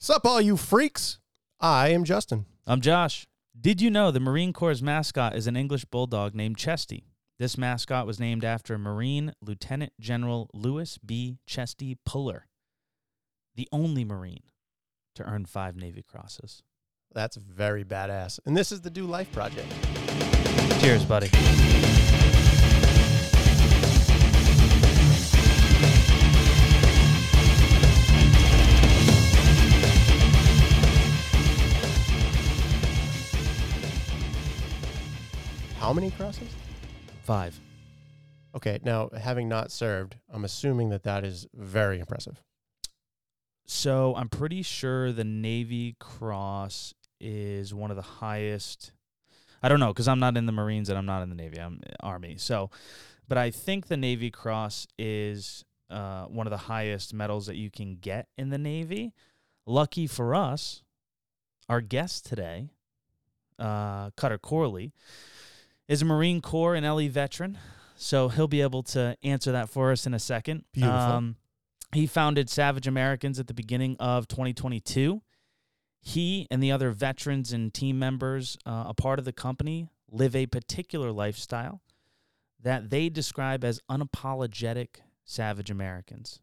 Sup, all you freaks? I am Justin. I'm Josh. Did you know the Marine Corps' mascot is an English bulldog named Chesty? This mascot was named after Marine Lieutenant General Lewis B. Chesty Puller, the only Marine to earn five Navy Crosses. That's very badass. And this is the Do Life Project. Cheers, buddy. How many crosses? Five. Okay, now having not served, I'm assuming that that is very impressive. So I'm pretty sure the Navy Cross is one of the highest. I don't know because I'm not in the Marines and I'm not in the Navy. I'm Army. So, but I think the Navy Cross is uh, one of the highest medals that you can get in the Navy. Lucky for us, our guest today, uh, Kutter Corley, is a Marine Corps and LE veteran. So he'll be able to answer that for us in a second. Beautiful. he founded Savage Americans at the beginning of 2022. He and the other veterans and team members, uh, a part of the company, live a particular lifestyle that they describe as unapologetic Savage Americans.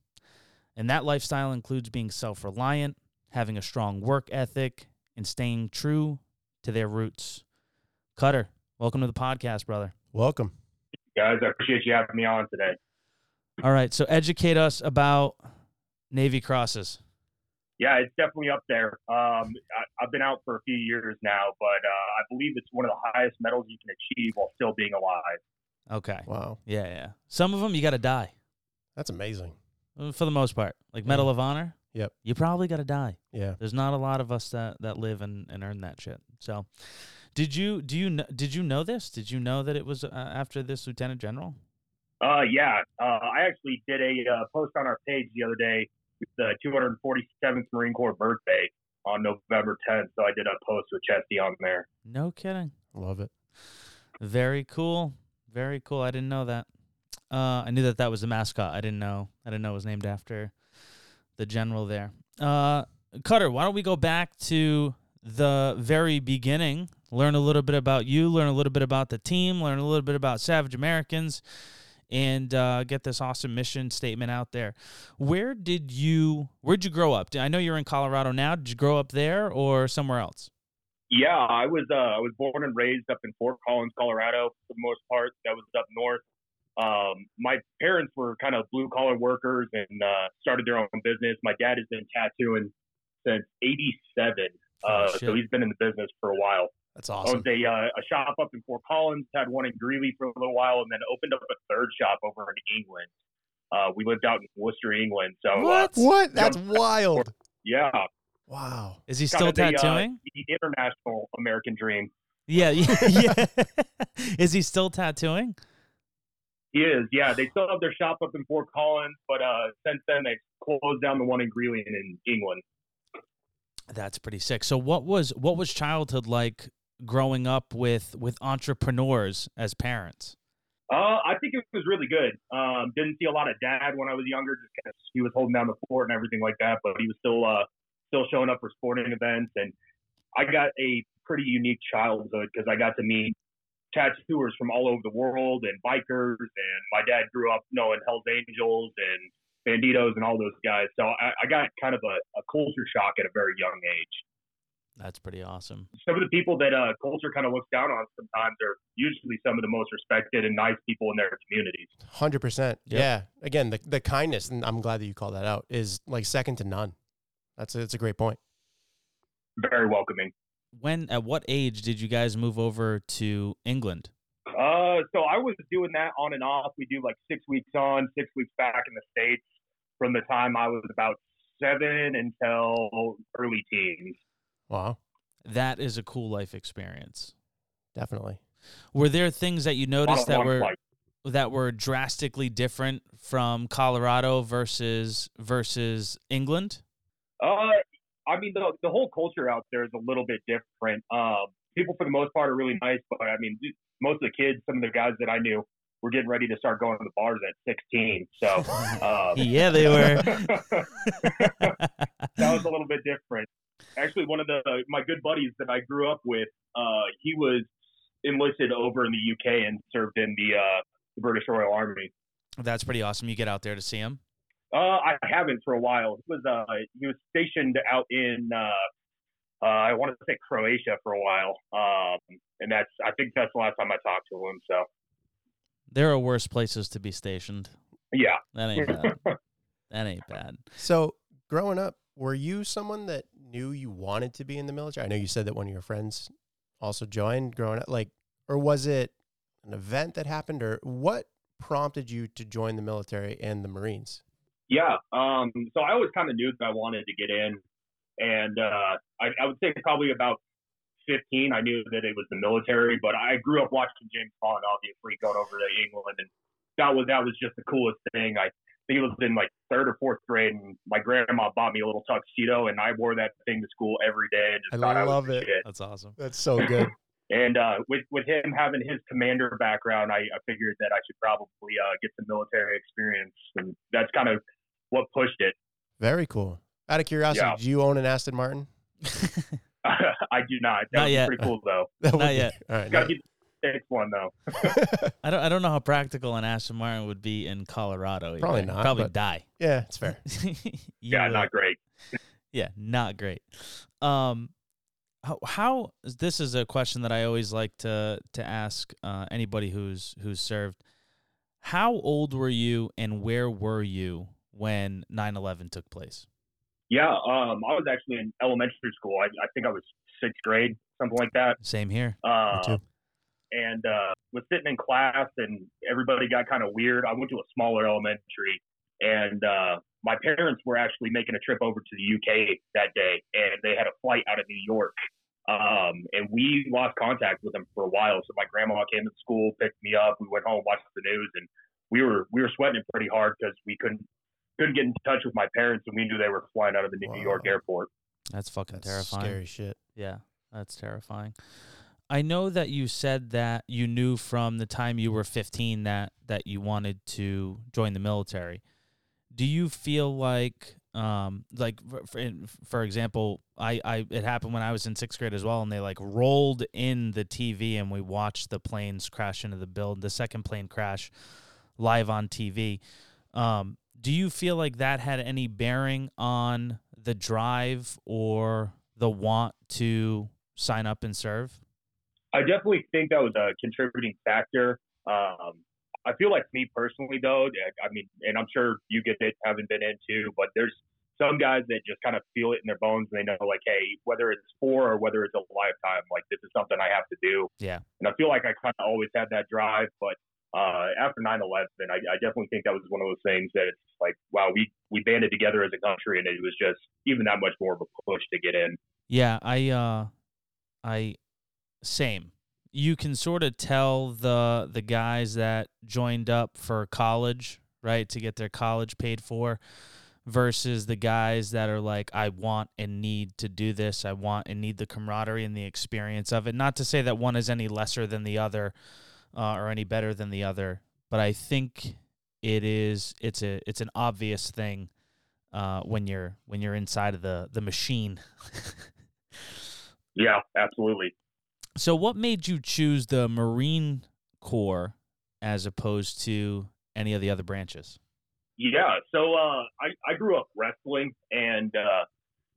And that lifestyle includes being self reliant, having a strong work ethic, and staying true to their roots. Kutter, welcome to the podcast, brother. Welcome. guys. I appreciate you having me on today. All right, so educate us about Navy crosses. Yeah, it's definitely up there. Um, I, I've been out for a few years now, but uh, I believe it's one of the highest medals you can achieve while still being alive. Okay. Wow. Yeah, yeah. Some of them you got to die That's amazing. uh, for the most part. Like Medal Yeah. of Honor. Yep. You probably got to die. Yeah. There's not a lot of us that, that live and, and earn that shit. So, did you do you kn- did you know this? Did you know that it was uh, after this lieutenant general? Uh, yeah, uh, I actually did a uh, post on our page the other day, the 247th Marine Corps birthday on November 10th. So I did a post with Chesty on there. No kidding. Love it. Very cool. Very cool. I didn't know that. Uh, I knew that that was the mascot. I didn't know. I didn't know it was named after the general there. Uh, Kutter, why don't we go back to the very beginning? Learn a little bit about you. Learn a little bit about the team. Learn a little bit about Savage Americans, and uh, get this awesome mission statement out there. Where did you? Where'd you grow up? I know you're in Colorado now. Did you grow up there or somewhere else? Yeah, I was uh, I was born and raised up in Fort Collins, Colorado, for the most part. That was up north. Um, my parents were kind of blue collar workers and uh, started their own business. My dad has been tattooing since '87, uh, Oh, so he's been in the business for a while. That's I awesome. was a, uh, a shop up in Fort Collins, had one in Greeley for a little while, and then opened up a third shop over in England. Uh, we lived out in Worcester, England. So uh, What? What? That's Young- wild. yeah, Wow. Is he kinda still the, uh, tattooing? the international American dream. Yeah, yeah, yeah. Is he still tattooing? He is, yeah. They still have their shop up in Fort Collins, but uh, since then they closed down the one in Greeley and in England. That's pretty sick. So what was what was childhood like growing up with with entrepreneurs as parents? Uh, I think it was really good. Um, didn't see a lot of dad when I was younger, just 'cause he was holding down the fort and everything like that. But he was still uh, still showing up for sporting events, and I got a pretty unique childhood because I got to meet tattooers from all over the world and bikers. And my dad grew up knowing Hell's Angels and Bandidos and all those guys. So I, I got kind of a, a culture shock at a very young age. That's pretty awesome. some of the people that uh, culture kind of looks down on sometimes are usually some of the most respected and nice people in their communities. Hundred percent. Yeah. Again, the the kindness, and I'm glad that you called that out, is like second to none. That's a, that's a great point. Very welcoming. When at what age did you guys move over to England? Uh, so I was doing that on and off. We do like six weeks on, six weeks back in the states from the time I was about seven until early teens. Wow. That is a cool life experience. Definitely. Were there things that you noticed that were flights. that were drastically different from Colorado versus versus England? Uh, I mean, the, the whole culture out there is a little bit different. Um, people, for the most part, are really nice, but I mean, most of the kids, some of the guys that I knew, were getting ready to start going to the bars at 16. So um, yeah, they were. that was a little bit different. Actually, one of the my good buddies that I grew up with, uh, he was enlisted over in the UK and served in the, uh, the British Royal Army. That's pretty awesome. You get out there to see him. Uh, I haven't for a while. He was uh, he was stationed out in uh, uh, I want to say Croatia for a while, um, and that's I think that's the last time I talked to him. So There are worse places to be stationed. yeah, That ain't bad. that ain't bad. So, growing up, were you someone that knew you wanted to be in the military? I know you said that one of your friends also joined growing up. Like, or was it an event that happened, or what prompted you to join the military and the Marines? yeah. Um, so I always kind of knew that I wanted to get in, and uh, I, I would say probably about 15, I knew that it was the military. But I grew up watching James Bond, obviously, going over to England, and that was that was just the coolest thing. I think it was in like third or fourth grade, and my grandma bought me a little tuxedo, and I wore that thing to school every day, and just I thought I love was it. shit. That's awesome. That's so good. And uh, with with him having his commander background, I, I figured that I should probably uh, get some military experience, and that's kind of what pushed it. Very cool. Out of curiosity, Yeah. do you own an Aston Martin? I do not. That Not would yet. be pretty cool though. Not yet. All right. Got not- get the six one though. I don't I don't know how practical an Aston Martin would be in Colorado. Probably not, Probably die. yeah, it's fair. Yeah, not great. Yeah, not great. Um, how, how this is a question that I always like to to ask uh, anybody who's who's served. How old were you, and where were you when 9/11 took place? Yeah, um, I was actually in elementary school. I, I think I was sixth grade, something like that. Same here. Uh, too. And uh, was sitting in class, and everybody got kind of weird. I went to a smaller elementary, and uh, my parents were actually making a trip over to the UK that day, and they had a flight out of New York. Um, and we lost contact with them for a while. So my grandma came to school, picked me up. We went home, watched the news, and we were we were sweating it pretty hard because we couldn't couldn't get in touch with my parents, and we knew they were flying out of the New Wow. York airport. That's fucking That's terrifying. scary shit. Yeah, that's terrifying. I know that you said that you knew from the time you were 15 that that you wanted to join the military. Do you feel like um like for- for, example, I I it happened when I was in 6th grade as well and they like rolled in the TV and we watched the planes crash into the build, the second plane crash live on TV. Um do you feel like that had any bearing on the drive or the want to sign up and serve? I definitely think that was a contributing factor. Um, I feel like me personally, though, I mean, and I'm sure you get it, haven't been into, but there's some guys that just kind of feel it in their bones. And they know, like, hey, whether it's four or whether it's a lifetime, like this is something I have to do. Yeah. And I feel like I kind of always had that drive, but uh, after 9/11, I, I definitely think that was one of those things that it's like, wow, we we banded together as a country, and it was just even that much more of a push to get in. Yeah, I uh I same. You can sort of tell the the guys that joined up for college, right, to get their college paid for versus the guys that are like I want and need to do this. I want and need the camaraderie and the experience of it. Not to say that one is any lesser than the other uh, or any better than the other, but I think it is it's a it's an obvious thing uh, when you're when you're inside of the the machine. Yeah, absolutely. So, what made you choose the Marine Corps as opposed to any of the other branches? Yeah, so uh, I I grew up wrestling, and uh,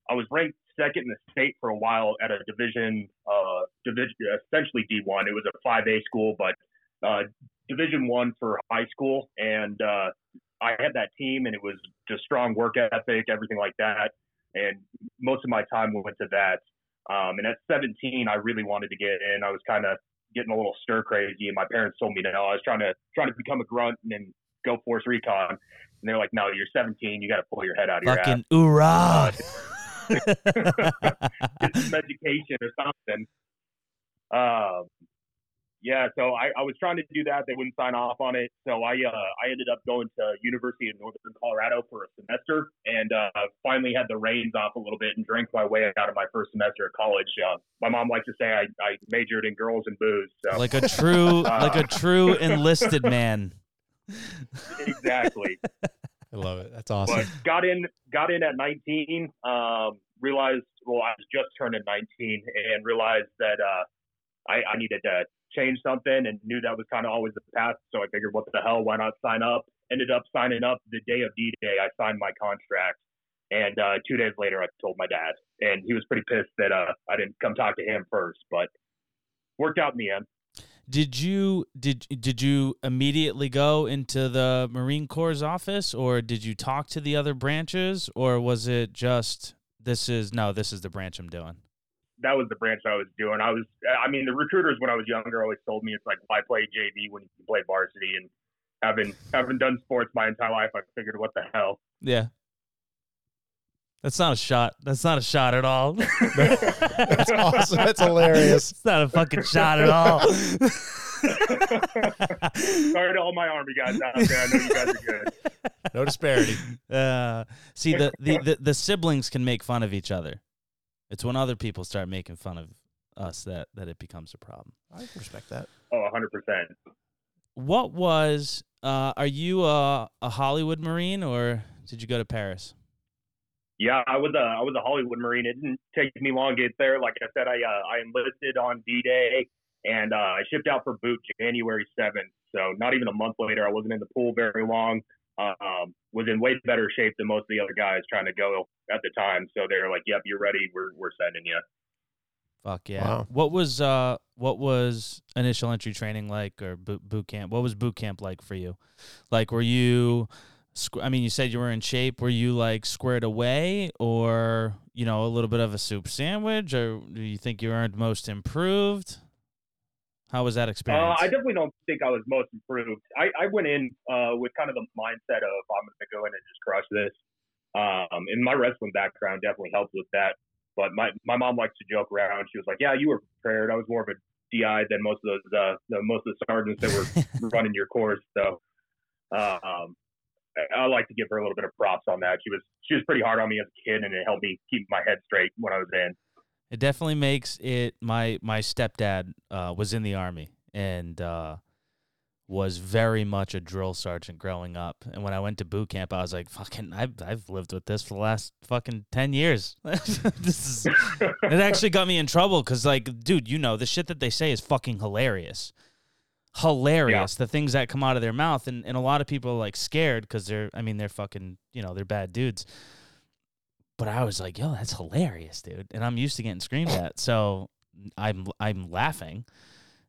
I was ranked second in the state for a while at a division, uh, division essentially D one. It was a five A school, but uh, Division one for high school, and uh, I had that team, and it was just strong work ethic, everything like that, and most of my time went to that. Um, and at 17, I really wanted to get in. I was kind of getting a little stir crazy, and my parents told me no. I was trying to trying to become a grunt and then go force recon. And they're like, no, you're 17. You got to pull your head out of your ass. Fucking hoorah! Get some education or something. Um, yeah, so I, I was trying to do that. They wouldn't sign off on it. So I uh, I ended up going to University of Northern Colorado for a semester and uh, finally had the reins off a little bit and drank my way out of my first semester at college. Uh, my mom likes to say I, I majored in girls and booze. So Like a true, like a true enlisted man. exactly. I love it. That's awesome. But got in got in at 19. Um, realized well I was just turning 19 and realized that uh, I, I needed to change something and knew that was kind of always the path. So I figured, what the hell, why not sign up? Ended up signing up the day of D Day. I signed my contract. And uh, two days later, I told my dad, and he was pretty pissed that uh, I didn't come talk to him first, but worked out in the end. Did you did did you immediately go into the Marine Corps office, or did you talk to the other branches, or was it just this is no, this is the branch I'm doing? That was the branch I was doing. I was, I mean, the recruiters when I was younger always told me it's like why play JV when you can play varsity, and having having done sports my entire life, I figured what the hell. Yeah. That's not a shot. That's not a shot at all. That's awesome. That's hilarious. It's not a fucking shot at all. Sorry to all my army guys out there. I know you guys are good. No disparity. Uh, see, the, the, the, the siblings can make fun of each other. It's when other people start making fun of us that, that it becomes a problem. I respect that. Oh, 100%. What was, uh, are you a, a Hollywood Marine or did you go to Parris? Yeah, I was a I was a Hollywood Marine. It didn't take me long to get there. Like I said, I uh, I enlisted on D Day, and uh, I shipped out for boot January seventh. So not even a month later, I wasn't in the pool very long. Um, was in way better shape than most of the other guys trying to go at the time. So they were like, "Yep, you're ready. We're we're sending you." Fuck yeah! Wow. What was uh what was initial entry training like or boot boot camp? What was boot camp like for you? Like, were you? I mean, you said you were in shape. Were you like squared away, or you know, a little bit of a soup sandwich, or do you think you earned most improved? How was that Uh, experience? I definitely don't think I was most improved. I, I went in uh, with kind of the mindset of I'm going to go in and just crush this. Um, and my wrestling background definitely helped with that. But my, my mom likes to joke around. She was like, "Yeah, you were prepared. I was more of a DI than most of those uh, the, most of the sergeants that were running your course." So um, I, I like to give her a little bit of props on that. She was she was pretty hard on me as a kid, and it helped me keep my head straight when I was in. It definitely makes it. My my stepdad uh, was in the army and uh, was very much a drill sergeant growing up. And when I went to boot camp, I was like, "Fucking, I've I've lived with this for the last fucking ten years. this is." It actually got me in trouble because, like, dude, you know, the shit that they say is fucking hilarious. Hilarious. The things that come out of their mouth, and, and a lot of people are like scared because they're, I mean, they're fucking, you know, they're bad dudes. But I was like, yo, that's hilarious, dude. And I'm used to getting screamed at. So I'm I'm laughing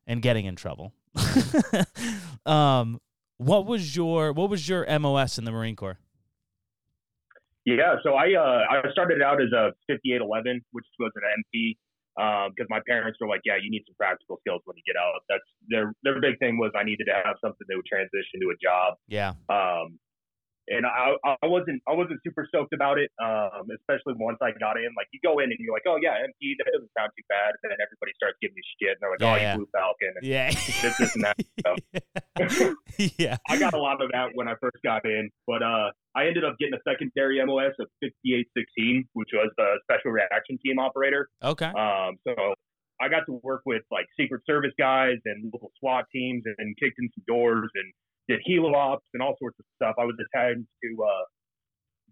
and getting in trouble. um what was your what was your MOS in the Marine Corps? Yeah, so I uh, I started out as a 5811, which was an MP, because my parents were like, "Yeah, you need some practical skills when you get out." That's their their big thing was I needed to have something that would transition to a job. Yeah. Um, and I I wasn't I wasn't super stoked about it, um, especially once I got in. Like you go in and you're like, "Oh yeah, MP, that doesn't sound too bad," and then everybody starts giving you shit, and they're like, Yeah, "Oh, yeah. you Blue Falcon." And Yeah. this, this, and that. So. yeah. I got a lot of that when I first got in, but uh, I ended up getting a secondary MOS of 5816, which was the Special Reaction Team operator. Okay. Um, so I got to work with like Secret Service guys and local SWAT teams and kicked in some doors and did helo ops and all sorts of stuff. I was attached to uh,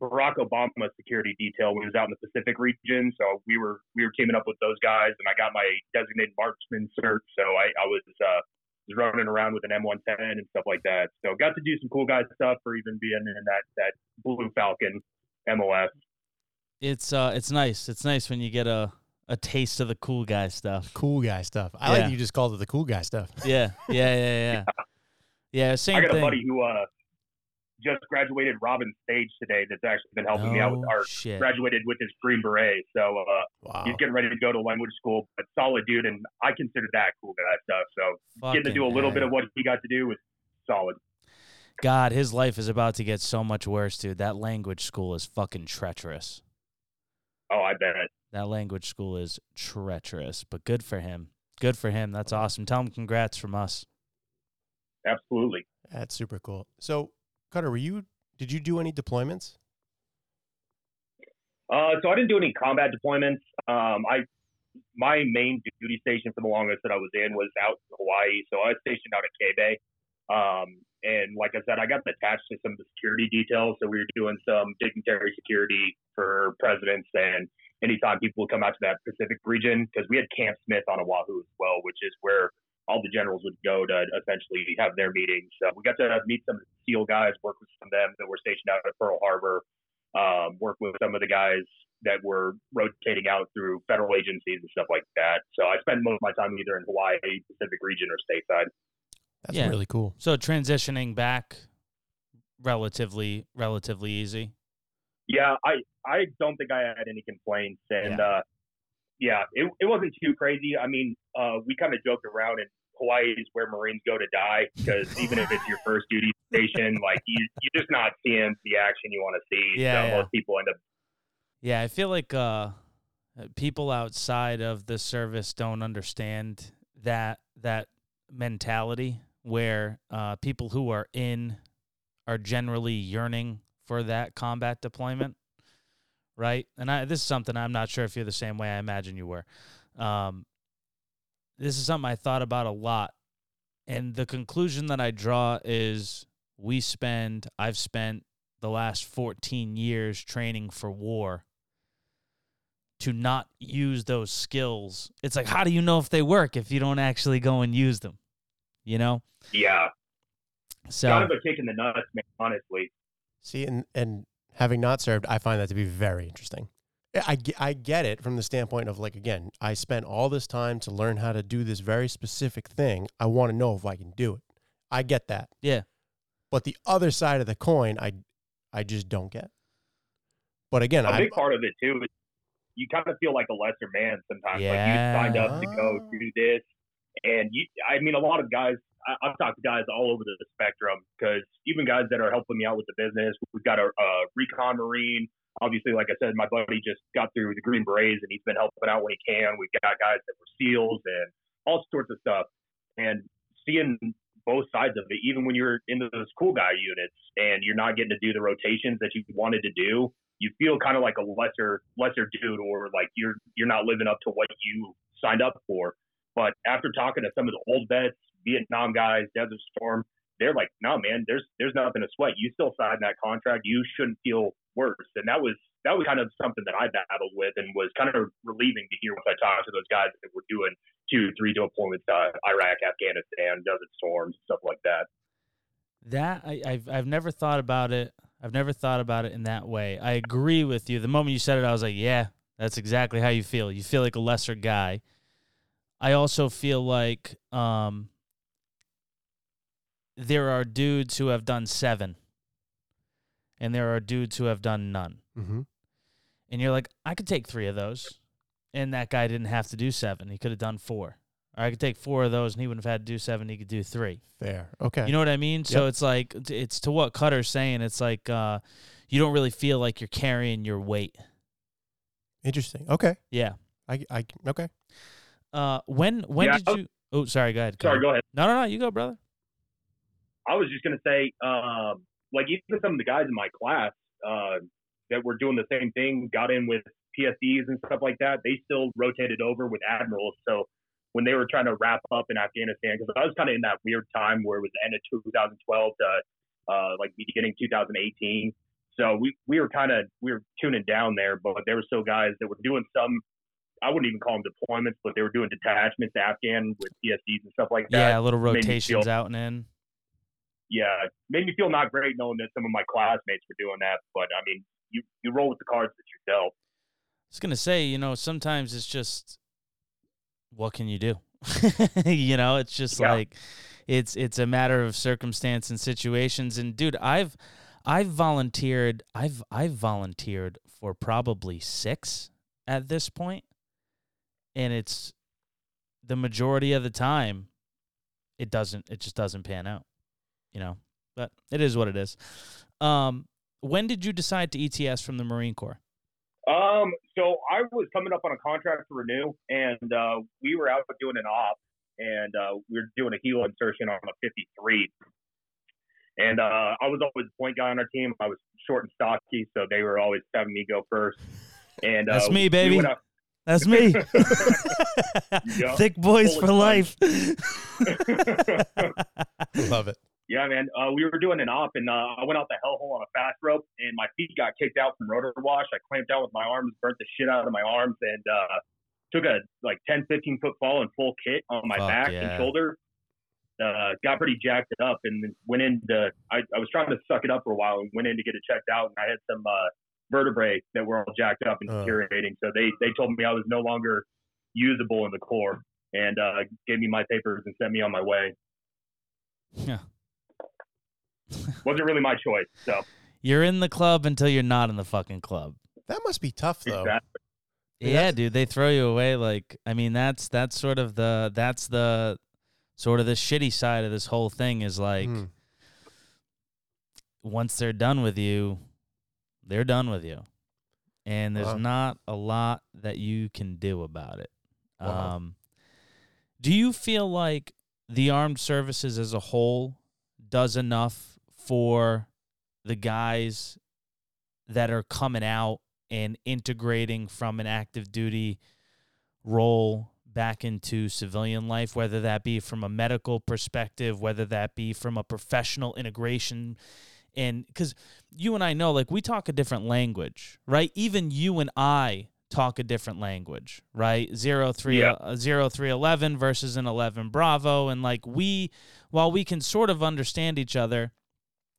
Barack Obama security detail when he was out in the Pacific region. So we were we were teaming up with those guys, and I got my designated marksman cert. So I, I was uh, was running around with an M110 and stuff like that. So got to do some cool guy stuff for even being in that that Blue Falcon MOS. It's uh it's nice. It's nice when you get a a taste of the cool guy stuff. Cool guy stuff. I Yeah. like you just called it the cool guy stuff. Yeah. Yeah, yeah, yeah. Yeah, same I got thing. a buddy who uh just graduated Robin Sage today. That's actually been helping me out with our shit. graduated with his Green Beret. So uh, Wow. he's getting ready to go to language school. But solid dude, and I consider that cool guy stuff. So getting to do a Fucking little bit of what he got to do was solid. God, his life is about to get so much worse, dude. That language school is fucking treacherous. Oh, I bet. It. That language school is treacherous, but good for him. Good for him. That's awesome. Tell him congrats from us. Absolutely. That's super cool. So, Kutter, were you? Did you do any deployments? Uh, so I didn't do any combat deployments. Um, I my main duty station for the longest that I was in was out in Hawaii. So I was stationed out at K Bay. Um, and like I said, I got attached to some of the security details. So we were doing some dignitary security for presidents and anytime people would come out to that Pacific region, because we had Camp Smith on Oahu as well, which is where all the generals would go to essentially have their meetings. So we got to meet some SEAL guys, work with some of them that were stationed out at Pearl Harbor, um, work with some of the guys that were rotating out through federal agencies and stuff like that. So I spent most of my time either in Hawaii, Pacific region, or stateside. That's Yeah. really cool. So transitioning back relatively relatively easy. Yeah, I I don't think I had any complaints, and yeah, uh, yeah it it wasn't too crazy. I mean, uh, we kind of joked around, and Hawaii is where Marines go to die because even if it's your first duty station, like you you're just not seeing the action you want to see. Yeah, so yeah. most people end up. Yeah, I feel like uh, people outside of the service don't understand that that mentality where uh, people who are in are generally yearning for that combat deployment, right? And I, this is something I'm not sure if you're the same way. I imagine you were. Um, this is something I thought about a lot, and the conclusion that I draw is we spend I've spent the last 14 years training for war to not use those skills. It's like how do you know if they work if you don't actually go and use them? You know? Yeah, So kind of a kick in the nuts, man. Honestly. See, and and having not served, I find that to be very interesting. I- I, get it from the standpoint of like again, I spent all this time to learn how to do this very specific thing. I want to know if I can do it. I get that. Yeah. But the other side of the coin, I I just don't get. But again, a big part of it too is you kind of feel like a lesser man sometimes. Like you signed up to go do this, and you. I mean, a lot of guys. I, I've talked to guys all over the spectrum because even guys that are helping me out with the business. We've got a, a recon marine. Obviously, like I said, my buddy just got through the Green Berets and he's been helping out when he can. We've got guys that were SEALs and all sorts of stuff. And seeing both sides of it, even when you're in those cool guy units and you're not getting to do the rotations that you wanted to do, you feel kind of like a lesser lesser dude or like you're you're not living up to what you signed up for. But after talking to some of the old vets, Vietnam guys, Desert Storm, they're like, no, man, there's there's nothing to sweat. You still signed that contract. You shouldn't feel worse. And that was that was kind of something that I battled with and was kind of relieving to hear once I talked to those guys that were doing two, three deployments to Iraq, Afghanistan, Desert Storm, stuff like that. That I, I've I've never thought about it. I've never thought about it in that way. I agree with you. The moment you said it, I was like, yeah, that's exactly how you feel. You feel like a lesser guy. I also feel like um, there are dudes who have done seven, and there are dudes who have done none. mm-hmm. And you're like, I could take three of those, and that guy didn't have to do seven. He could have done four. Or I could take four of those, and he wouldn't have had to do seven. He could do three. fair. Okay. You know what I mean? So it's like it's to what Kutter's saying. It's like uh, you don't really feel like you're carrying your weight. Interesting. Okay. Yeah. I I okay. Uh, when when Yeah, did I- you? Oh, sorry. Go ahead. Sorry, go ahead. No, no, no. You go, brother. I was just gonna say, um, like even some of the guys in my class uh, that were doing the same thing, got in with PSEs and stuff like that. They still rotated over with admirals. So when they were trying to wrap up in Afghanistan, because I was kind of in that weird time where it was the end of 2012 to uh, like beginning 2018. So we we were kind of we were tuning down there, but there were still guys that were doing some. I wouldn't even call them deployments, but they were doing detachments to Afghan with PSEs and stuff like that Yeah, little rotations feel- out and in. Yeah, made me feel not great knowing that some of my classmates were doing that. But I mean, you you roll with the cards that you're dealt. I was gonna say, you know, sometimes it's just what can you do? you know, it's just Yeah. like it's it's a matter of circumstance and situations. And dude, I've I've volunteered I've I've volunteered for probably six at this point, and it's the majority of the time it doesn't it just doesn't pan out, you know. But it is what it is. Um, when did you decide to ETS from the Marine Corps? Um, so I was coming up on a contract to renew, and uh, we were out doing an op, and uh, we were doing a helo insertion on a 53. And uh, I was always the point guy on our team. I was short and stocky, so they were always having me go first. And That's uh, me, baby. went That's me. Yeah. Thick boys Full for life. Love it. Yeah, man. Uh, we were doing an op, and uh, I went out the hellhole on a fast rope, and my feet got kicked out from rotor wash. I clamped out with my arms, burnt the shit out of my arms, and uh, took a like 10, 15 foot fall in full kit on my Fuck back yeah. and shoulder. Uh, got pretty jacked up, and went into. I, I was trying to suck it up for a while, and went in to get it checked out, and I had some uh, vertebrae that were all jacked up and deteriorating. So they they told me I was no longer usable in the Corps, and uh, gave me my papers and sent me on my way. Yeah. Wasn't really my choice, so. You're in the club until you're not in the fucking club. That must be tough though. Exactly. Yeah, Yeah, dude, they throw you away like I mean that's that's sort of the that's the sort of the shitty side of this whole thing is like Hmm. once they're done with you, they're done with you. And there's Wow. not a lot that you can do about it. Wow. Um do you feel like the armed services as a whole does enough for the guys that are coming out and integrating from an active duty role back into civilian life, whether that be from a medical perspective, whether that be from a professional integration. And because you and I know, like, we talk a different language, right? Even you and I talk a different language, right? Zero three Yeah. uh, zero three eleven versus an eleven Bravo, and like we, while we can sort of understand each other,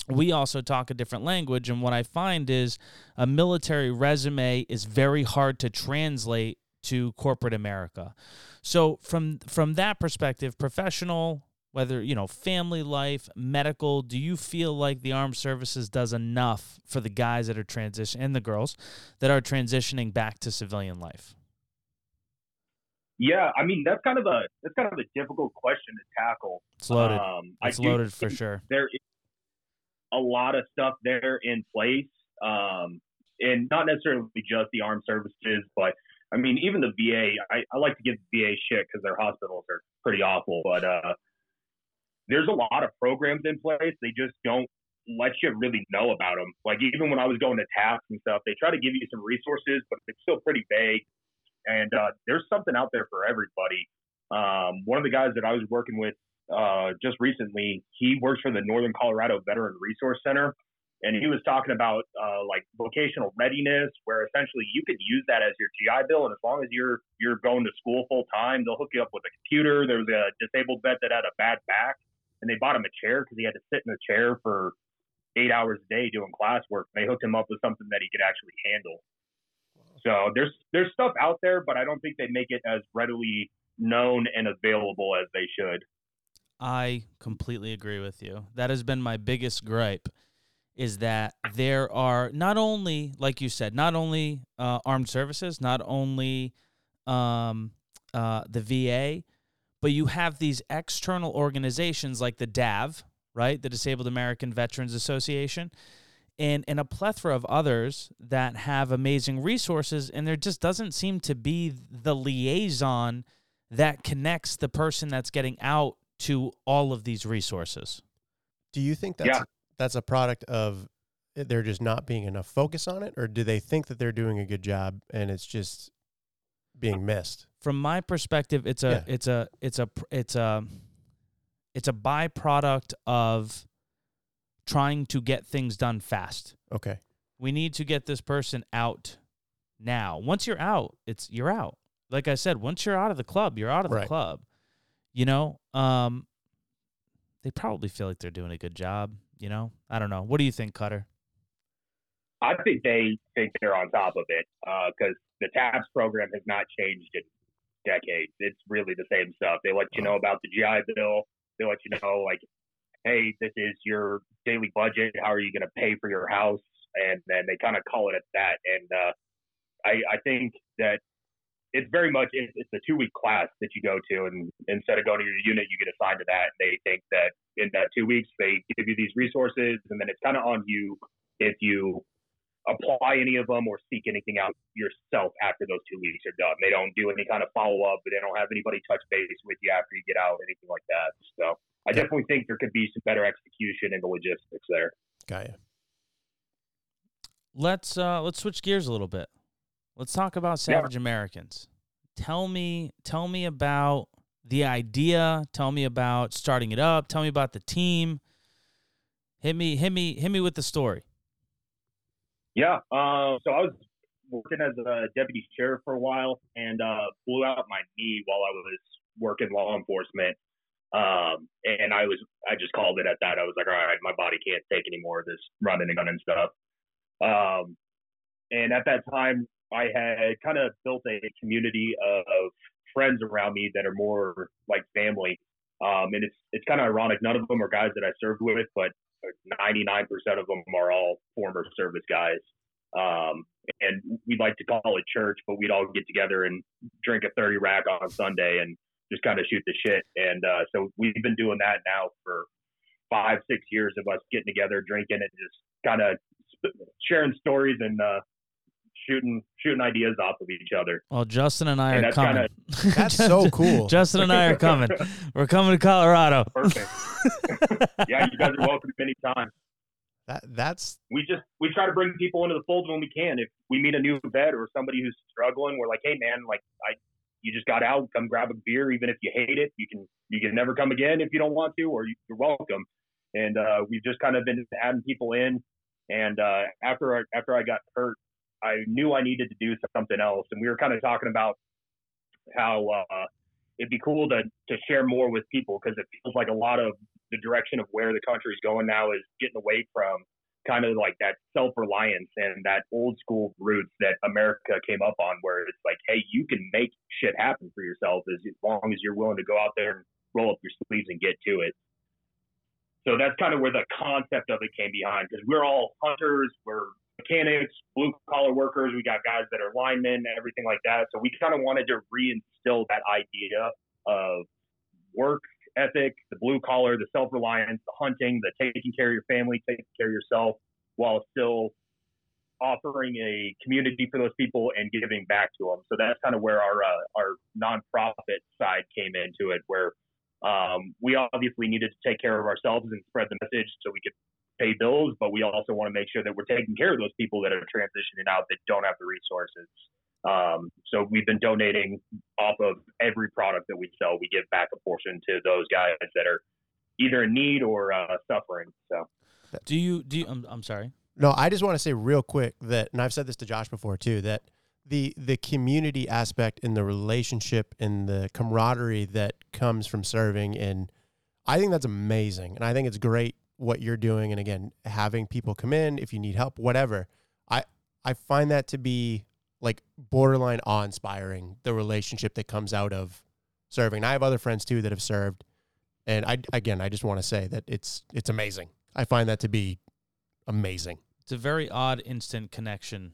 we also talk a different language. And what I find is a military resume is very hard to translate to corporate America. So from from that perspective, professional, whether you know family life, medical, do you feel like the armed services does enough for the guys that are transition and the girls that are transitioning back to civilian life? Yeah, I mean that's kind of a that's kind of a difficult question to tackle. It's loaded. Um, it's loaded for sure. There is a lot of stuff there in place, um, and not necessarily just the armed services, but I mean even the VA. I, I like to give the VA shit because their hospitals are pretty awful, but uh, there's a lot of programs in place. They just don't let you really know about them. Like even when I was going to TAPS and stuff, they try to give you some resources, but it's still pretty vague. And uh, there's something out there for everybody. Um, one of the guys that I was working with uh, just recently, he works for the Northern Colorado Veteran Resource Center, and he was talking about uh, like vocational readiness, where essentially you could use that as your GI Bill, and as long as you're you're going to school full time, they'll hook you up with a computer. There was a disabled vet that had a bad back, and they bought him a chair because he had to sit in a chair for eight hours a day doing classwork. They hooked him up with something that he could actually handle. So there's there's stuff out there, but I don't think they make it as readily known and available as they should. I completely agree with you. That has been my biggest gripe is that there are not only, like you said, not only uh, armed services, not only um, uh, the VA, but you have these external organizations like the DAV, right, the Disabled American Veterans Association, and and a plethora of others that have amazing resources, and there just doesn't seem to be the liaison that connects the person that's getting out to all of these resources. Do you think that's Yeah. that's a product of it- there just not being enough focus on it, or do they think that they're doing a good job and it's just being missed? From my perspective, it's a Yeah. it's a it's a it's a it's a byproduct of trying to get things done fast. Okay. We need to get this person out now. Once you're out, it's you're out. Like I said, once you're out of the club, you're out of the club. You know, um they probably feel like they're doing a good job, you know? I don't know. What do you think, Kutter? I think they think they're on top of it because the TAPS program has not changed in decades. It's really the same stuff. They let you know about the GI Bill. They let you know like, hey, this is your daily budget. How are you going to pay for your house? And then they kind of call it at that. And uh, I, I think that it's very much it's, it's a two week class that you go to, and instead of going to your unit, you get assigned to that. They think that in that two weeks they give you these resources, and then it's kind of on you if you apply any of them or seek anything out yourself after those two weeks are done. They don't do any kind of follow up, but they don't have anybody touch base with you after you get out, anything like that. So I definitely think there could be some better execution in the logistics there. Got you. Let's uh let's switch gears a little bit. Let's talk about Savage Americans. Tell me tell me about the idea, tell me about starting it up, tell me about the team. Hit me hit me hit me with the story. Yeah. Uh, so I was working as a deputy sheriff for a while and uh, blew out my knee while I was working law enforcement. Um, and I was, I just called it at that. I was like, all right, my body can't take any more of this running and gunning stuff. Um, and at that time, I had kind of built a community of friends around me that are more like family. Um, and it's it's kind of ironic. None of them are guys that I served with, but 99% of them are all former service guys. Um, and we'd like to call it church, but we'd all get together and drink a 30 rack on Sunday and just kind of shoot the shit. And uh, so we've been doing that now for five, six years of us getting together, drinking, and just kind of sharing stories and uh, shooting shooting ideas off of each other. Well, Justin and I and are coming. Kinda, that's so cool. Justin and I are coming. We're coming to Colorado. Perfect. yeah, you guys are welcome anytime. That that's we just we try to bring people into the fold when we can. If we meet a new vet or somebody who's struggling, we're like, hey man, like I you just got out, come grab a beer, even if you hate it. You can you can never come again if you don't want to, or you, are welcome. And uh, we've just kind of been adding people in. And uh, after I, after I got hurt, I knew I needed to do something else. And we were kind of talking about how uh, it'd be cool to to share more with people because it feels like a lot of the direction of where the country's going now is getting away from kind of like that self reliance and that old school roots that America came up on, where it's like, hey, you can make shit happen for yourself as, long as you're willing to go out there and roll up your sleeves and get to it. So that's kind of where the concept of it came behind because we're all hunters, we're mechanics, blue collar workers, we got guys that are linemen, everything like that. So we kind of wanted to reinstill that idea of work ethic, the blue collar, the self reliance, the hunting, the taking care of your family, taking care of yourself, while still offering a community for those people and giving back to them. So that's kind of where our uh, our nonprofit side came into it, where um, we obviously needed to take care of ourselves and spread the message so we could pay bills, but we also want to make sure that we're taking care of those people that are transitioning out that don't have the resources. Um, so we've been donating off of every product that we sell. We give back a portion to those guys that are either in need or uh, suffering. So, do you do? You, I'm, I'm sorry. No, I just want to say real quick that, and I've said this to Josh before too, that the the community aspect and the relationship and the camaraderie that comes from serving, and I think that's amazing, and I think it's great what you're doing, and again, having people come in if you need help, whatever. I I find that to be like borderline awe inspiring the relationship that comes out of serving. And I have other friends too that have served. And I again I just want to say that it's it's amazing. I find that to be amazing. It's a very odd instant connection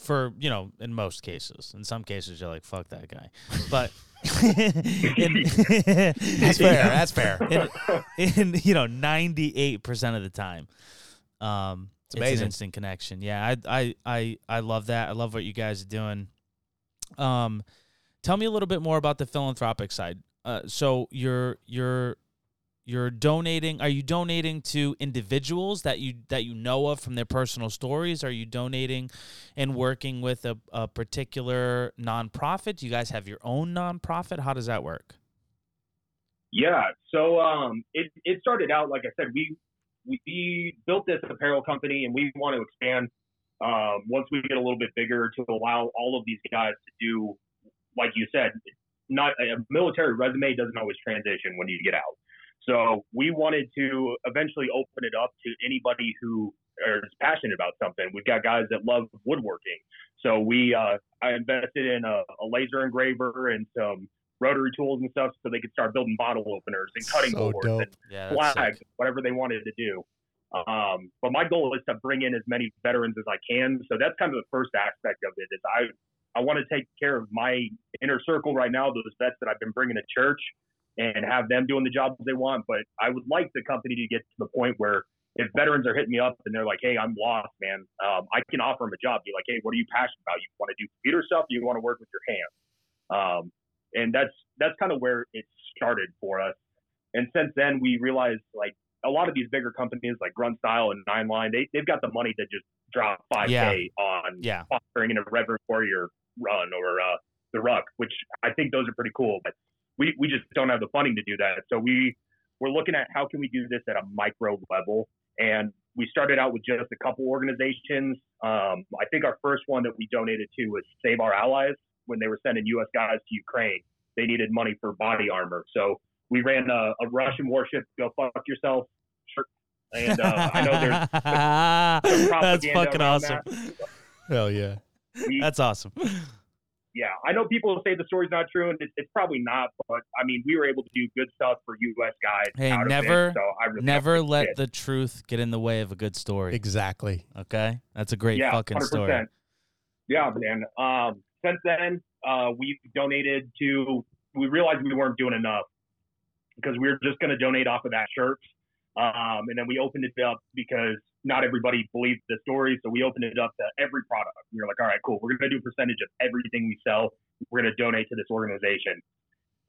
for, you know, in most cases. In some cases you're like, fuck that guy. But in, that's fair. That's fair. In, in you know, ninety eight percent of the time. Um it's, amazing. It's an instant connection. Yeah, I, I I I love that. I love what you guys are doing. Um, tell me a little bit more about the philanthropic side. Uh, so you're you're you're donating. Are you donating to individuals that you that you know of from their personal stories? Are you donating and working with a, a particular nonprofit? Do you guys have your own nonprofit? How does that work? Yeah, so um, it it started out like I said. We we built this apparel company and we want to expand um, once we get a little bit bigger to allow all of these guys to do, like you said, not a military resume doesn't always transition when you get out. So we wanted to eventually open it up to anybody who is passionate about something. We've got guys that love woodworking. So we, uh, I invested in a, a laser engraver and some rotary tools and stuff so they could start building bottle openers and cutting so boards dope. and yeah, flags, sick. whatever they wanted to do. Um, but my goal is to bring in as many veterans as I can. So that's kind of the first aspect of it is I, I want to take care of my inner circle right now, those vets that I've been bringing to church and have them doing the jobs they want. But I would like the company to get to the point where if veterans are hitting me up and they're like, "Hey, I'm lost, man," um, I can offer them a job. Be like, "Hey, what are you passionate about? You want to do computer stuff? you want to work with your hands?" Um, and that's that's kind of where it started for us. And since then, we realized like a lot of these bigger companies like Grunt Style and Nine Line, they they've got the money to just drop five k Yeah. on Yeah. sponsoring in a Reverend Warrior run or uh, the Ruck, which I think those are pretty cool. But we we just don't have the funding to do that. So we we're looking at how can we do this at a micro level. And we started out with just a couple organizations. Um, I think our first one that we donated to was Save Our Allies when they were sending U.S. guys to Ukraine. They needed money for body armor, so we ran a, a Russian warship. Go fuck yourself. Shirt. And uh, I know there's some That's fucking around awesome. Hell yeah. we, That's awesome. Yeah, I know people say the story's not true, and it's, it's probably not. But I mean, we were able to do good stuff for U.S. guys. Hey, out of never- it, so I respect Never it. let the truth get in the way of a good story. Exactly. Okay? That's a great yeah, fucking 100%. story. Yeah, man. Um, since then, uh, we've donated to. We realized we weren't doing enough because we were just going to donate off of that shirt, um, and then we opened it up because not everybody believed the story, so we opened it up to every product. We were like, all right, cool. We're going to do a percentage of everything we sell. We're going to donate to this organization,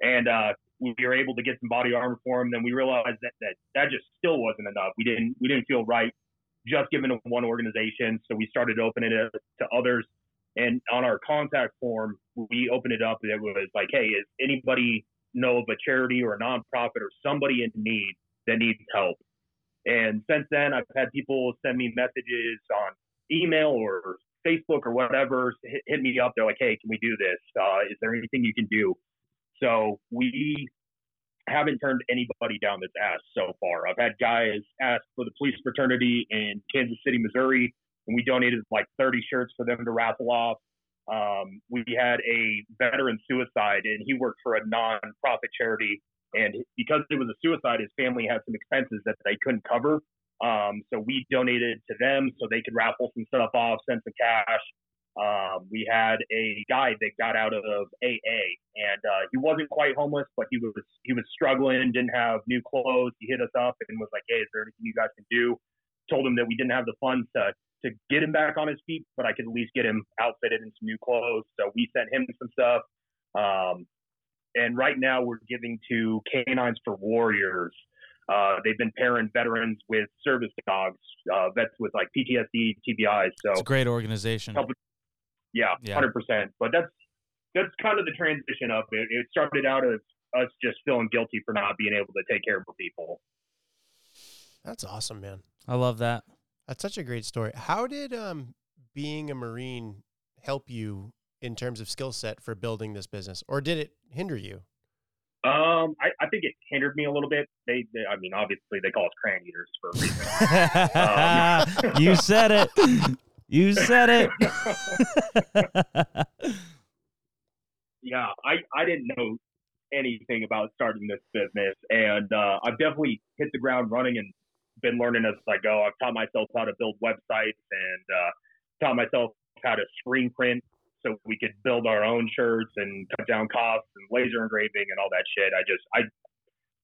and uh, we were able to get some body armor for them. Then we realized that that that just still wasn't enough. We didn't we didn't feel right just giving to one organization, so we started opening it to others. And on our contact form, we opened it up. It was like, hey, is anybody know of a charity or a nonprofit or somebody in need that needs help? And since then, I've had people send me messages on email or Facebook or whatever, hit, hit me up. They're like, hey, can we do this? Uh, is there anything you can do? So we haven't turned anybody down that's asked so far. I've had guys ask for the police fraternity in Kansas City, Missouri, and we donated like 30 shirts for them to raffle off. Um, we had a veteran suicide, and he worked for a non-profit charity. And because it was a suicide, his family had some expenses that they couldn't cover. Um, so we donated to them so they could raffle some stuff off, send some cash. Um, we had a guy that got out of AA, and uh, he wasn't quite homeless, but he was he was struggling, didn't have new clothes. He hit us up and was like, "Hey, is there anything you guys can do?" Told him that we didn't have the funds to to get him back on his feet, but I could at least get him outfitted in some new clothes. So we sent him some stuff. Um, and right now we're giving to K9s For Warriors. Uh, they've been pairing veterans with service dogs, uh, vets with like PTSD, TBIs. So It's a great organization. Help yeah, Yeah. hundred percent. But that's that's kind of the transition of it. It started out as us just feeling guilty for not being able to take care of people. That's awesome, man. I love that. That's such a great story. How did um, being a Marine help you in terms of skill set for building this business, or did it hinder you? Um, I, I think it hindered me a little bit. They, they, I mean, obviously they call us crayon eaters for a reason. Um, you said it. You said it. yeah, I, I didn't know anything about starting this business, and uh, I've definitely hit the ground running and been learning as I go. I've taught myself how to build websites and uh, taught myself how to screen print so we could build our own shirts and cut down costs and laser engraving and all that shit. I just I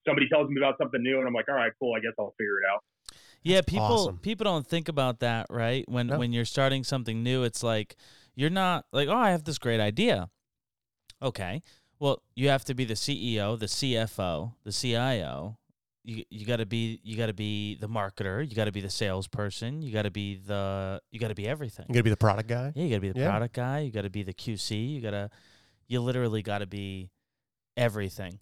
somebody tells me about something new and I'm like, all right, cool. I guess I'll figure it out. Yeah, people awesome. people don't think about that, right? When No. when you're starting something new, it's like you're not like, "Oh, I have this great idea." Okay. Well, you have to be the CEO, the CFO, the CIO. You you got to be you got to be the marketer, you got to be the salesperson, you got to be the you got to be everything. You gonna be the product guy? Yeah, you got to be the Yeah. product guy, you got to be the QC, you got to you literally got to be everything.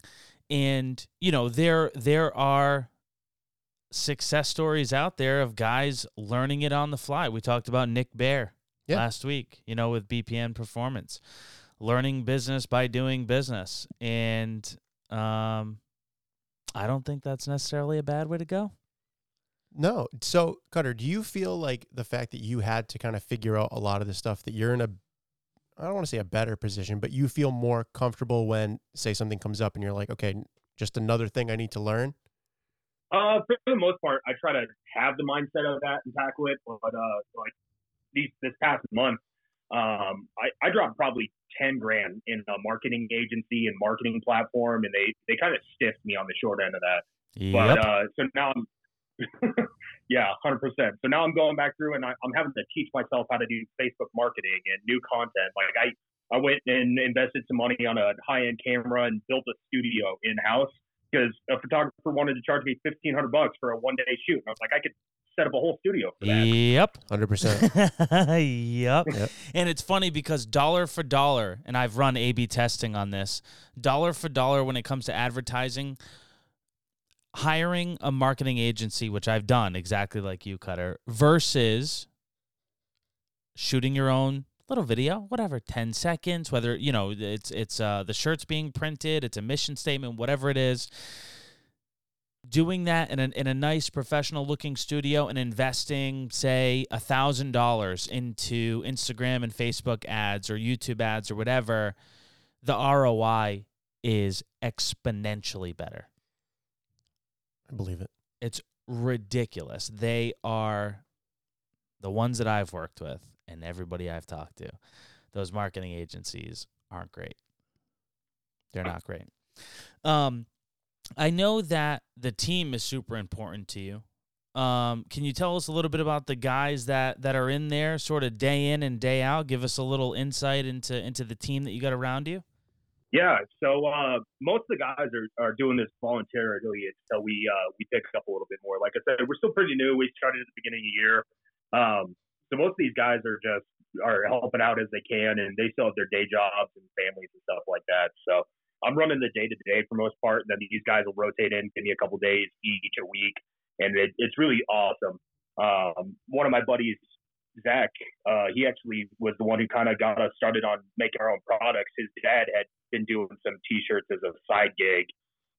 And, you know, there there are success stories out there of guys learning it on the fly. We talked about Nick Bare Yeah. last week, you know, with BPN Performance. Learning business by doing business. And um I don't think that's necessarily a bad way to go. No. So, Kutter, do you feel like the fact that you had to kind of figure out a lot of this stuff that you're in a I don't want to say a better position, but you feel more comfortable when say something comes up and you're like, okay, just another thing I need to learn? Uh, for the most part, I try to have the mindset of that and tackle it. But uh, like these this past month, um, I, I dropped probably ten grand in a marketing agency and marketing platform, and they they kind of stiffed me on the short end of that. But uh, so now I'm yeah, hundred percent. So now I'm going back through and I, I'm having to teach myself how to do Facebook marketing and new content. Like I, I went and invested some money on a high end camera and built a studio in house because a photographer wanted to charge me fifteen hundred bucks for a one day shoot. And I was like, I could set up a whole studio for that. Yep. Hundred percent. yep. Yep. And it's funny because dollar for dollar, and I've run A B testing on this, dollar for dollar when it comes to advertising, hiring a marketing agency, which I've done exactly like you, Kutter, versus shooting your own little video, whatever, 10 seconds, whether, you know, it's it's uh the shirt's being printed, it's a mission statement, whatever it is. Doing that in a, in a nice professional looking studio and investing, say, a thousand dollars into Instagram and Facebook ads or YouTube ads or whatever, the ROI is exponentially better. I believe it. It's ridiculous. They are the ones that I've worked with and everybody I've talked to. Those marketing agencies aren't great. They're not great. Um, I know that the team is super important to you. Um, can you tell us a little bit about the guys that that are in there, sort of day in and day out? Give us a little insight into into the team that you got around you. Yeah, so uh, most of the guys are, are doing this voluntarily until we uh, we pick up a little bit more. Like I said, we're still pretty new. We started at the beginning of the year, um, so most of these guys are just are helping out as they can, and they still have their day jobs and families and stuff like that. So I'm running the day to day for most part. And then these guys will rotate in, give me a couple days each a week, and it, it's really awesome. Um, one of my buddies, Zach, uh, he actually was the one who kind of got us started on making our own products. His dad had been doing some T-shirts as a side gig,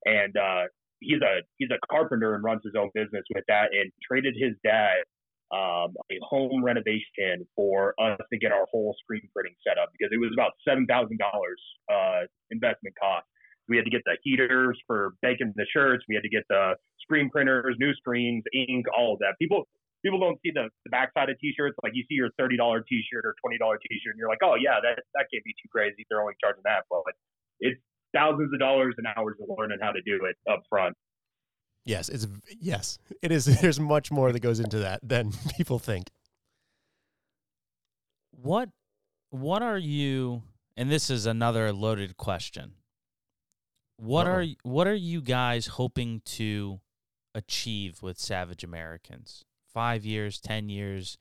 and uh, he's a he's a carpenter and runs his own business with that, and traded his dad um, a home renovation for us to get our whole screen printing set up because it was about seven thousand dollars uh, investment cost. We had to get the heaters for baking the shirts. We had to get the screen printers, new screens, ink, all of that. People people don't see the, the backside of t-shirts. Like you see your thirty dollar t-shirt or twenty dollar t-shirt, and you're like, oh yeah, that that can't be too crazy. They're only charging that, but it's thousands of dollars and hours of learning how to do it up front. Yes, it's yes, it is. There's much more that goes into that than people think. What what are you and this is another loaded question. What Uh-oh. are what are you guys hoping to achieve with Savage Americans? 5 years, 10 years,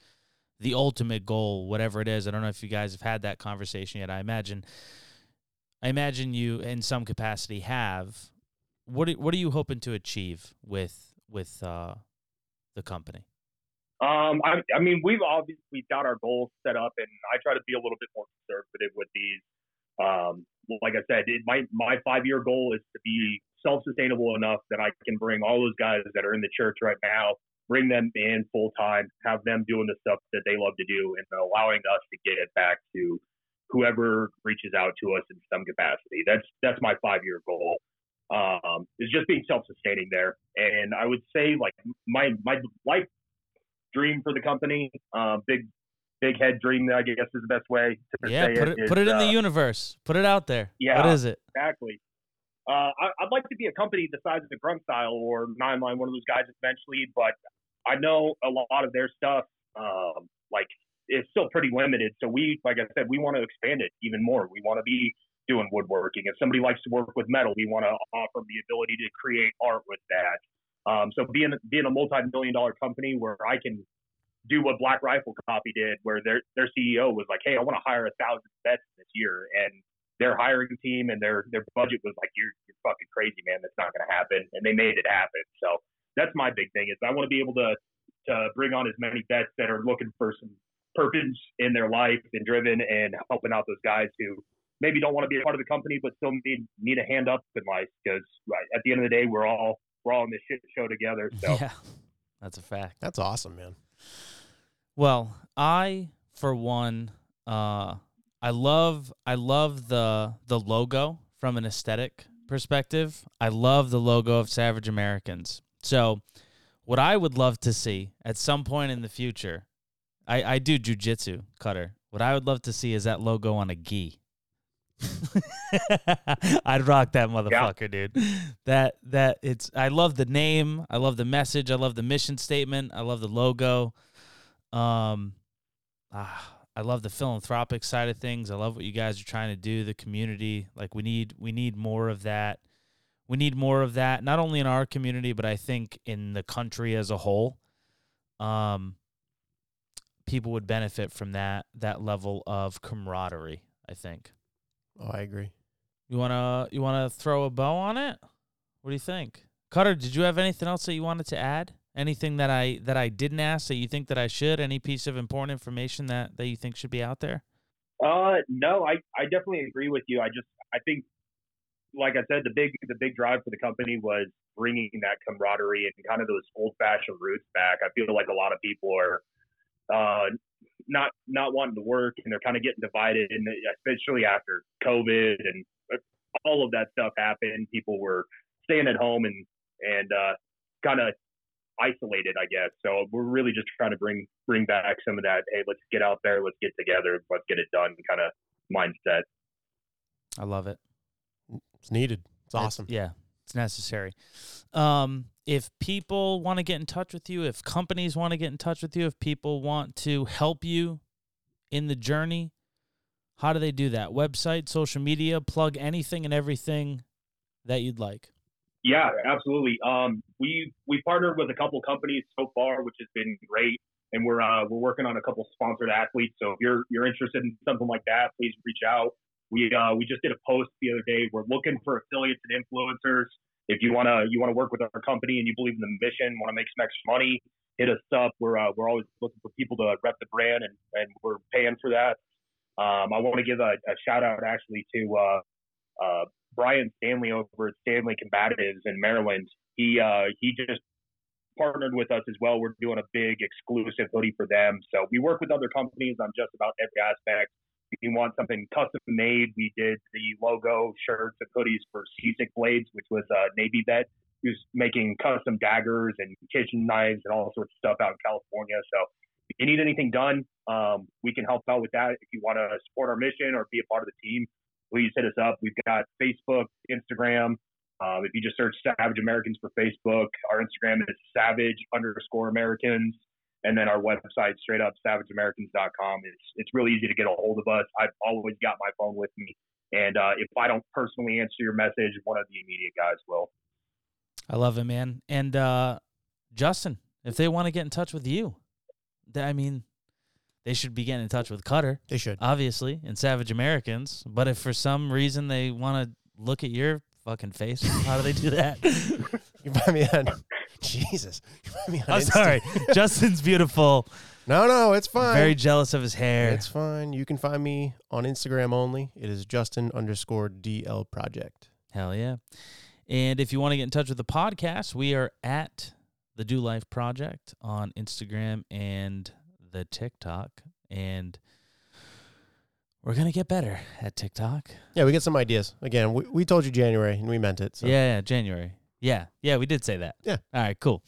the ultimate goal, whatever it is. I don't know if you guys have had that conversation yet. I imagine I imagine you in some capacity have. What are, what are you hoping to achieve with with uh, the company? Um, I, I mean, we've obviously got our goals set up, and I try to be a little bit more conservative with these. Um, like I said, it, my my five year goal is to be self sustainable enough that I can bring all those guys that are in the church right now, bring them in full time, have them doing the stuff that they love to do, and allowing us to get it back to whoever reaches out to us in some capacity. That's that's my five year goal. Um, is just being self sustaining there, and I would say like my my life dream for the company, uh, big big head dream. I guess is the best way to Yeah, say put it. it is, put it in uh, the universe. Put it out there. yeah. What is it? Exactly. Uh, I, I'd like to be a company the size of the Grunt Style or Nine Line, one of those guys eventually, but I know a lot of their stuff, um, like, is still pretty limited. So we, like I said, we want to expand it even more. We want to be doing woodworking. If somebody likes to work with metal, we want to offer the ability to create art with that. Um, so being being a multi-million dollar company where I can do what Black Rifle Coffee did, where their their CEO was like, "Hey, I want to hire a thousand vets this year," and their hiring team and their their budget was like, "You're you're fucking crazy, man. That's not going to happen," and they made it happen. So that's my big thing is I want to be able to to bring on as many vets that are looking for some purpose in their life and driven and helping out those guys who maybe don't want to be a part of the company but still need need a hand up in life because right, at the end of the day we're all we're all in this shit show together. So Yeah, that's a fact. That's awesome, man. Well, I for one, uh, I love I love the the logo from an aesthetic perspective. I love the logo of Savage Americans. So, what I would love to see at some point in the future, I I do jujitsu Kutter. What I would love to see is that logo on a gi. I'd rock that motherfucker, dude. That that it's I love the name, I love the message, I love the mission statement, I love the logo. Um ah, I love the philanthropic side of things. I love what you guys are trying to do, the community. Like we need we need more of that. We need more of that, not only in our community, but I think in the country as a whole. Um people would benefit from that that level of camaraderie, I think. Oh, I agree. You wanna you wanna throw a bow on it? What do you think? Kutter, did you have anything else that you wanted to add? Anything that I that I didn't ask that you think that I should? Any piece of important information that, that you think should be out there? Uh, no, I, I definitely agree with you. I just I think, like I said, the big the big drive for the company was bringing that camaraderie and kind of those old fashioned roots back. I feel like a lot of people are uh, not not wanting to work and they're kind of getting divided, and especially after COVID and all of that stuff happened, people were staying at home and and uh, kind of isolated, I guess. So we're really just trying to bring bring back some of that. Hey, let's get out there, let's get together, let's get it done kind of mindset. I love it. It's needed. It's awesome. It's, yeah, it's necessary. Um, if people want to get in touch with you, if companies want to get in touch with you, if people want to help you in the journey, how do they do that? Website, social media, plug anything and everything that you'd like. Yeah, absolutely. Um, we we partnered with a couple companies so far, which has been great, and we're uh, we're working on a couple sponsored athletes. So if you're you're interested in something like that, please reach out. We uh, we just did a post the other day. We're looking for affiliates and influencers. If you wanna you wanna work with our company and you believe in the mission, want to make some extra money, hit us up. We're uh, we're always looking for people to rep the brand, and and we're paying for that. Um, I want to give a, a, shout out actually to uh, uh, Brian Stanley over at Stanley Combatives in Maryland. He uh, he just partnered with us as well. We're doing a big exclusive hoodie for them. So we work with other companies on just about every aspect. If you want something custom made, we did the logo shirts and hoodies for Seasick Blades, which was a Navy vet who's making custom daggers and kitchen knives and all sorts of stuff out in California. So if you need anything done, um, we can help out with that. If you want to support our mission or be a part of the team, please hit us up. We've got Facebook, Instagram. Um, if you just search Savage Americans for Facebook, our Instagram is savage underscore Americans. And then our website, straight up savageamericans.com. It's, it's really easy to get a hold of us. I've always got my phone with me. And uh, if I don't personally answer your message, one of the immediate guys will. I love it, man. And uh, Justin, if they want to get in touch with you, I mean, they should be getting in touch with Kutter. They should. Obviously, and Savage Americans. But if for some reason they want to look at your fucking face, how do they do that? you find me on Jesus. I'm sorry. Justin's beautiful. No, no, it's fine. Very jealous of his hair. It's fine. You can find me on Instagram only. It is Justin underscore DL Project. Hell yeah. And if you want to get in touch with the podcast, we are at the Do Life Project on Instagram and the TikTok. And we're going to get better at TikTok. Yeah, we get some ideas. Again, we, we told you January and we meant it. So. Yeah, yeah, January. Yeah, yeah, we did say that. Yeah. All right, cool.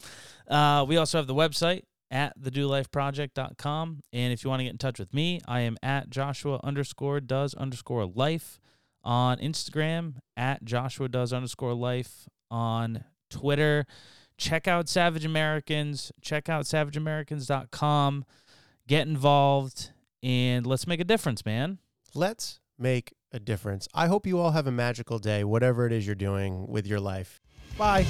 Uh, we also have the website at thedolifeproject.com. And if you want to get in touch with me, I am at Joshua underscore does underscore life on Instagram, at Joshua does underscore life on Twitter. Check out Savage Americans. Check out savageamericans.com. Get involved and let's make a difference, man. Let's make a difference. I hope you all have a magical day, whatever it is you're doing with your life. Bye.